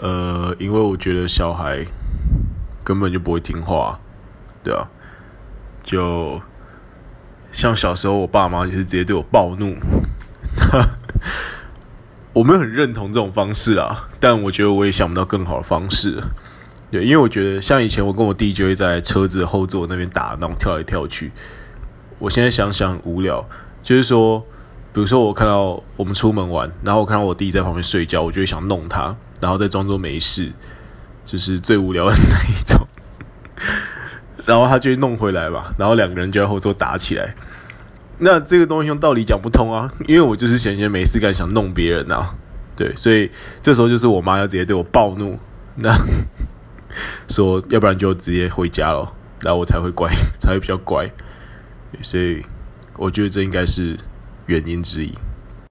呃，因为我觉得小孩根本就不会听话，对啊，就像小时候我爸妈就是直接对我暴怒，我没有很认同这种方式啊，但我觉得我也想不到更好的方式。对，因为我觉得像以前我跟我弟就会在车子后座那边打闹，跳来跳去。我现在想想很无聊，就是说，比如说我看到我们出门玩，然后我看到我弟在旁边睡觉，我就会想弄他，然后再装作没事，就是最无聊的那一种。然后他就弄回来吧，然后两个人就在后座打起来。那这个东西用道理讲不通啊，因为我就是闲闲没事干，想弄别人啊。对，所以这时候就是我妈要直接对我暴怒。那。说，要不然就直接回家了，然后我才会乖，才会比较乖，所以我觉得这应该是原因之一。